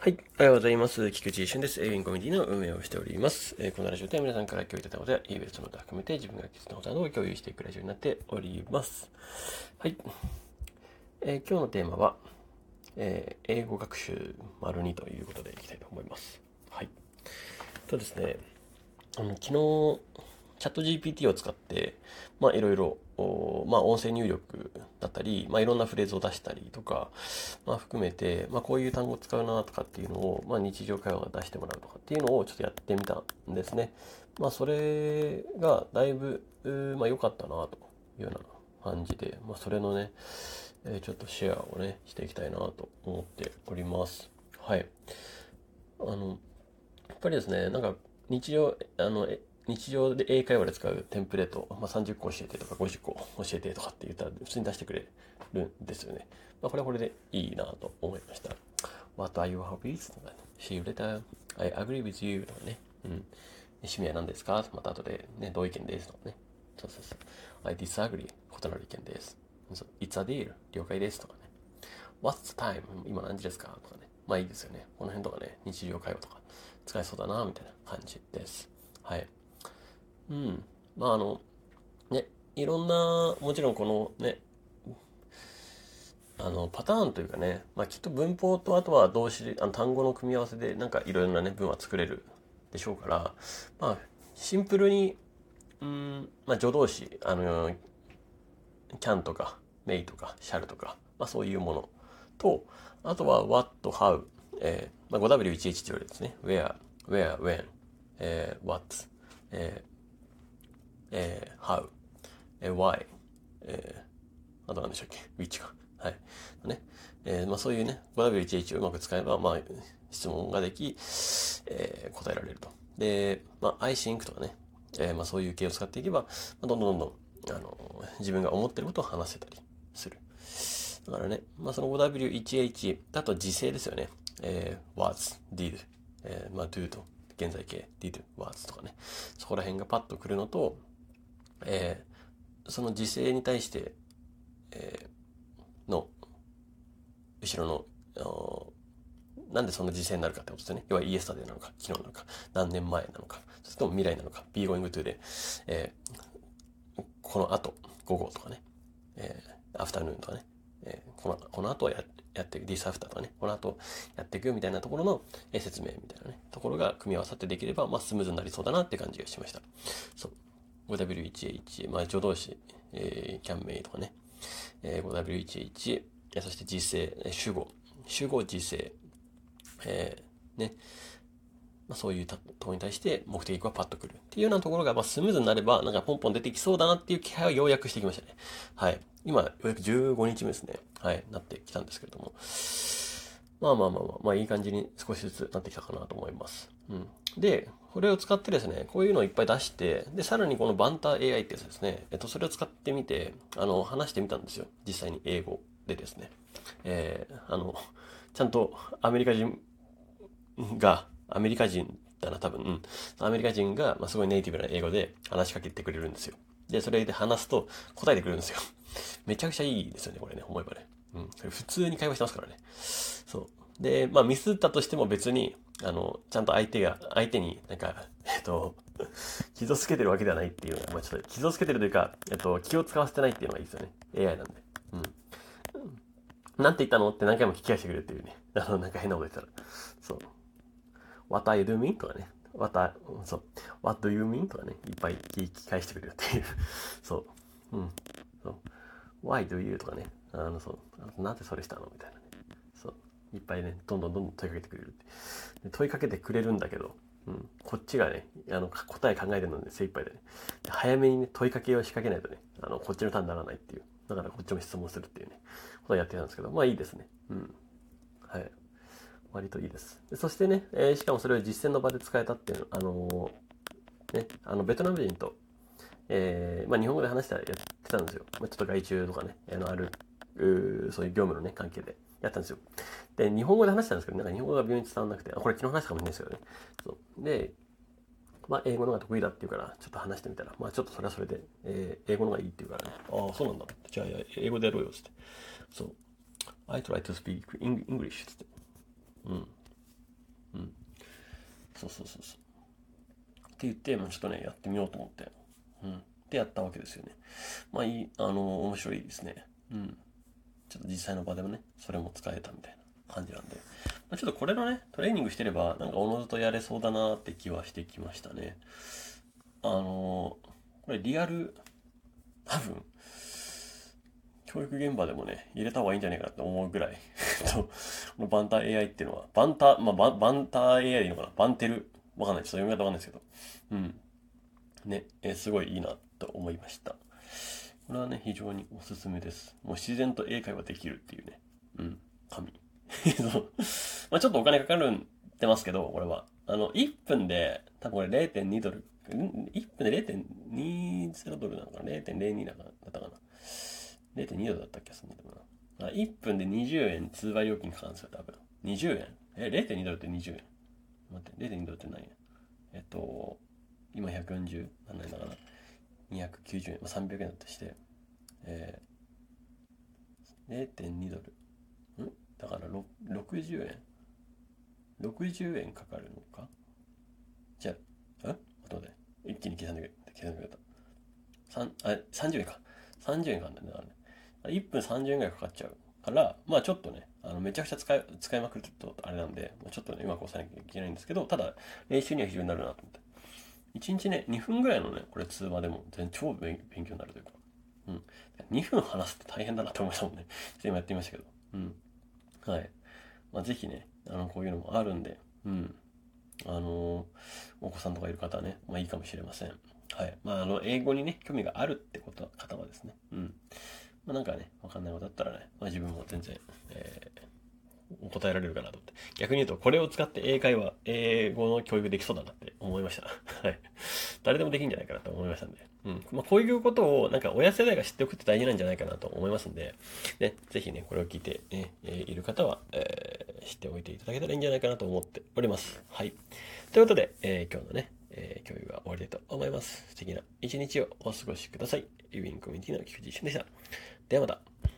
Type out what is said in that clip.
はい。おはようございます。菊池俊です。エイウィンコミュニティの運営をしております。えーこのラジオでは皆さんから共有いただいたことや、イーベストのことを含めて自分が気づいたことなどを共有していくラジオになっております。はい。えー今日のテーマは、えー英語学習丸2ということでいきたいと思います。はい。とですね、あの昨日、チャット GPT を使って、まあいろいろ、まあ音声入力だったり、まあいろんなフレーズを出したりとか、まあ含めて、まあこういう単語を使うなとかっていうのを、まあ日常会話が出してもらうとかっていうのをちょっとやってみたんですね。まあそれがだいぶ、まあ良かったなというような感じで、まあそれのね、えちょっとシェアをね、していきたいなと思っております。はい。あの、やっぱりですね、なんか日常、あの、日常で英会話で使うテンプレート、まあ、30個教えてとか50個教えてとかって言ったら普通に出してくれるんですよね。まあ、これはこれでいいなと思いました。What are your hobbies? とか、See you later. I agree with you とかね。うん。趣味は何ですか？また後でね、同意見ですとかね。そうそうそう。I disagree. 異なる意見です。It's a deal. 了解ですとかね。What's the time? 今何時ですか？とかね。まあいいですよね。この辺とかね、日常会話とか使えそうだな、みたいな感じです。はい。うん。まああの、ね、いろんな、もちろんこのね、あの、パターンというかね、まあきっと文法とあとは動詞、あの単語の組み合わせでなんかいろいろなね、文は作れるでしょうから、まあ、シンプルに、うん、まあ助動詞、あの、can とか may とか shall とか、まあそういうものと、あとは what, how, えーまあ、5W11 というよりですね、where, where, when, えー what, ええ how, え why, えあと何でしたっけ ?which か。はい。ね。えーまあそういうね、5W11 をうまく使えば、まあ質問ができ、えー答えられると。で、まあ I think とかね、えーまあそういう系を使っていけば、まあ、どんどんどんどん、あの、自分が思ってることを話せたりする。だからね、まあその 5W1H だと時制ですよね。えー was, did, えーまあ do と現在形 did, was とかね。そこら辺がパッと来るのと、えーその時制に対して、えーの、後ろの、なんでその時制になるかってことですね。要はイエスタデーなのか、昨日なのか、何年前なのか、それとも未来なのか、be going to で、えーこの後、午後とかね、えー、アフタヌーンとかね、えーこの、この後ややっていく、this after とかね、この後やっていくみたいなところの、え説明みたいなね、ところが組み合わさってできれば、まあスムーズになりそうだなって感じがしました。そう。5W1H、まあ助動詞、えー、can may とかね、えー 5W1H、そして時制、主語、主語時制、えーね、まあ、そういうたところに対して目的がパッとくるっていうようなところが、まあ、スムーズになれば、なんかポンポン出てきそうだなっていう気配をようやくしてきましたね。はい。今、ようやく15日目ですね。はい。なってきたんですけれども。まあまあまあまあ、まあいい感じに少しずつなってきたかなと思います。うん。で、これを使ってですね、こういうのをいっぱい出して、で、さらにこのバンター AI ってやつですね、えっと、それを使ってみて、あの、話してみたんですよ。実際に英語でですね。えー、あの、ちゃんとアメリカ人が、アメリカ人だな、多分、うん。アメリカ人が、まあ、すごいネイティブな英語で話しかけてくれるんですよ。で、それで話すと答えてくれるんですよ。めちゃくちゃいいですよね、これね、思えばね。うん。普通に会話してますからね。そう。で、まあ、ミスったとしても別に、あの、ちゃんと相手が、相手になんか、えっと、傷つけてるわけではないっていうのが、まあ、ちょっと傷つけてるというか、えっと、気を使わせてないっていうのがいいですよね。AI なんで。うん。なんて言ったのって何回も聞き返してくれるっていうね。あの、なんか変なこと言ったら。そう。What are you doing? とかね。What are, そう。What do you mean? とかね。いっぱい聞き返してくれるっていう。そう。うん。そう。Why do you? とかね。あの、そう。あなぜそれしたの？みたいなね。そう。いっぱいね、どんどんどんどん問いかけてくれるって。問いかけてくれるんだけど、うん。こっちがね、あの、答え考えてるので精一杯でね。で早めにね、問いかけを仕掛けないとね、あの、こっちのターンにならないっていう。だからこっちも質問するっていうね、ことをやってたんですけど、まあいいですね。うん。はい。割といいです。でそしてね、えーしかもそれを実践の場で使えたっていうの、あのーね、あの、ベトナム人と、えーまあ日本語で話したらやってたんですよ。まあちょっと外注とかね、あの、ある、うそういう業務のね、関係でやったんですよ。で、日本語で話したんですけど、なんか日本語が微妙に伝わらなくて、あ、これ昨日話したかもしれないですけどね。そう。で、まあ、英語のが得意だっていうから、ちょっと話してみたら、まあ、ちょっとそれはそれで、えー英語のがいいっていうからね、ああ、そうなんだ。じゃあ、英語でやろうよ、つって。そう。I try to speak English, つって。うん。そうそうそうそう。って言って、まあ、ちょっとね、やってみようと思って。うん。でやったわけですよね。まあいい、あの、面白いですね。うん。ちょっと実際の場でもね、それも使えたみたいな感じなんで。まあ、ちょっとこれのね、トレーニングしてれば、なんかおのずとやれそうだなって気はしてきましたね。あのーこれリアル、多分、教育現場でもね、入れた方がいいんじゃないかなって思うぐらい このバンター AI っていうのは、バンター、まあ、バンター AI でいいのかな？バンテル？わかんない。ちょっと読み方わかんないですけど。うん。ね、えー、すごいいいなと思いました。これはね、非常におすすめです。もう自然と英会話できるっていうね。うん。神。そう。まあちょっとお金かかるんでますけど、これは。あの、1分で、多分これ0.2ドル。1分で0.20ドルなのかな ?0.02 だったかな ?0.2 ドルだったっけそんなでもな。1分で20円通話料金かかるんですよ、多分。20円？え、0.2ドルって20円？待って、0.2ドルって何？円えっと、今140、何円だから290円、まあ、300円だとして、えー、0.2ドル。ん？だから60円 ?60 円かかるのか？じゃあ、え？待って待って。一気に計算で計算でくれた。あ、30円か。30円かかるんだね。1分30円ぐらいかかっちゃうから、まあちょっとね、あのめちゃくちゃ使い使いまくるとあれなんで、ちょっとね、うまく押さなきゃいけないんですけど、ただ、練習には非常になるなと思って。1日ね、2分ぐらいのね、これ通話でも全然超勉強になるというか。うん。2分話すって大変だなと思いましたもんね。ちょっと今やってみましたけど。うん。はい。まあ、ぜひね、あの、こういうのもあるんで、うん。あのー、お子さんとかいる方はね、まあいいかもしれません。はい。まあ、あの、英語にね、興味があるってこと方はですね、うん。まあ、なんかね、わかんないことだったらね、まあ自分も全然、えー答えられるかなと思って。逆に言うと、これを使って英会話、英語の教育できそうだなって思いました。はい。誰でもできるんじゃないかなと思いましたんで。うん。まあ、こういうことを、なんか親世代が知っておくって大事なんじゃないかなと思いますんで、ね、ぜひね、これを聞いて、ね、え、いる方は、えー、知っておいていただけたらいいんじゃないかなと思っております。はい。ということで、えー、今日のね、えー、教育は終わりたいと思います。素敵な一日をお過ごしください。イビンコミュニティの菊池俊でした。ではまた。